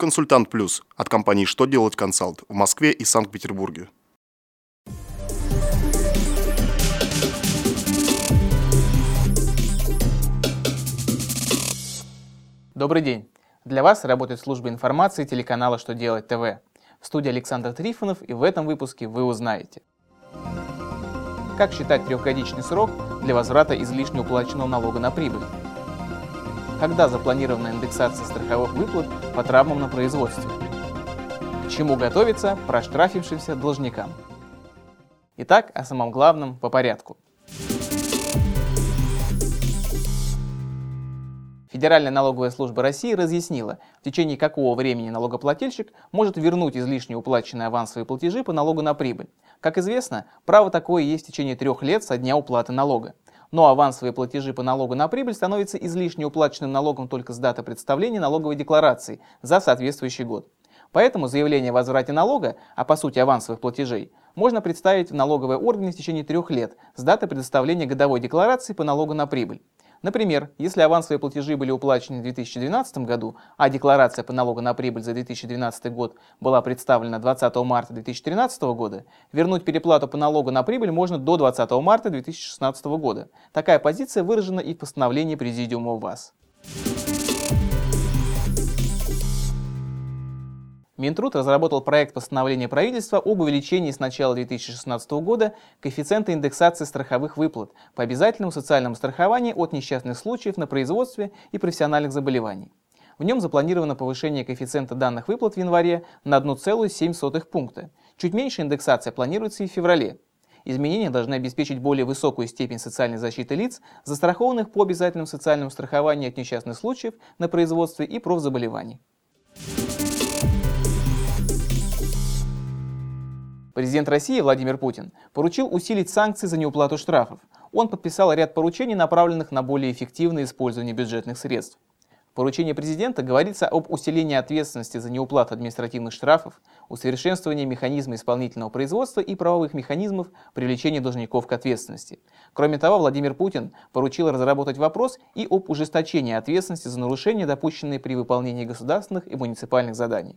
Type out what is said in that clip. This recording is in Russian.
Консультант Плюс от компании «Что делать консалт» в Москве и Санкт-Петербурге. Добрый день! Для вас работает служба информации телеканала «Что делать ТВ». В студии Александр Трифонов и в этом выпуске вы узнаете Как считать трехгодичный срок для возврата излишне уплаченного налога на прибыль? Когда запланирована индексация страховых выплат по травмам на производстве? К чему готовиться проштрафившимся должникам? Итак, о самом главном по порядку. Федеральная налоговая служба России разъяснила, в течение какого времени налогоплательщик может вернуть излишне уплаченные авансовые платежи по налогу на прибыль. Как известно, право такое есть в течение трех лет со дня уплаты налога но авансовые платежи по налогу на прибыль становятся излишне уплаченным налогом только с даты представления налоговой декларации за соответствующий год. Поэтому заявление о возврате налога, а по сути авансовых платежей, можно представить в налоговые органы в течение трех лет с даты предоставления годовой декларации по налогу на прибыль. Например, если авансовые платежи были уплачены в 2012 году, а декларация по налогу на прибыль за 2012 год была представлена 20 марта 2013 года, вернуть переплату по налогу на прибыль можно до 20 марта 2016 года. Такая позиция выражена и в постановлении Президиума ВАС. Минтруд разработал проект постановления правительства об увеличении с начала 2016 года коэффициента индексации страховых выплат по обязательному социальному страхованию от несчастных случаев на производстве и профессиональных заболеваний. В нем запланировано повышение коэффициента данных выплат в январе на 1,7 пункта. Чуть меньше индексация планируется и в феврале. Изменения должны обеспечить более высокую степень социальной защиты лиц, застрахованных по обязательному социальному страхованию от несчастных случаев на производстве и профзаболеваний. Президент России Владимир Путин поручил усилить санкции за неуплату штрафов. Он подписал ряд поручений, направленных на более эффективное использование бюджетных средств. В поручении президента говорится об усилении ответственности за неуплату административных штрафов, усовершенствовании механизма исполнительного производства и правовых механизмов привлечения должников к ответственности. Кроме того, Владимир Путин поручил разработать вопрос и об ужесточении ответственности за нарушения, допущенные при выполнении государственных и муниципальных заданий.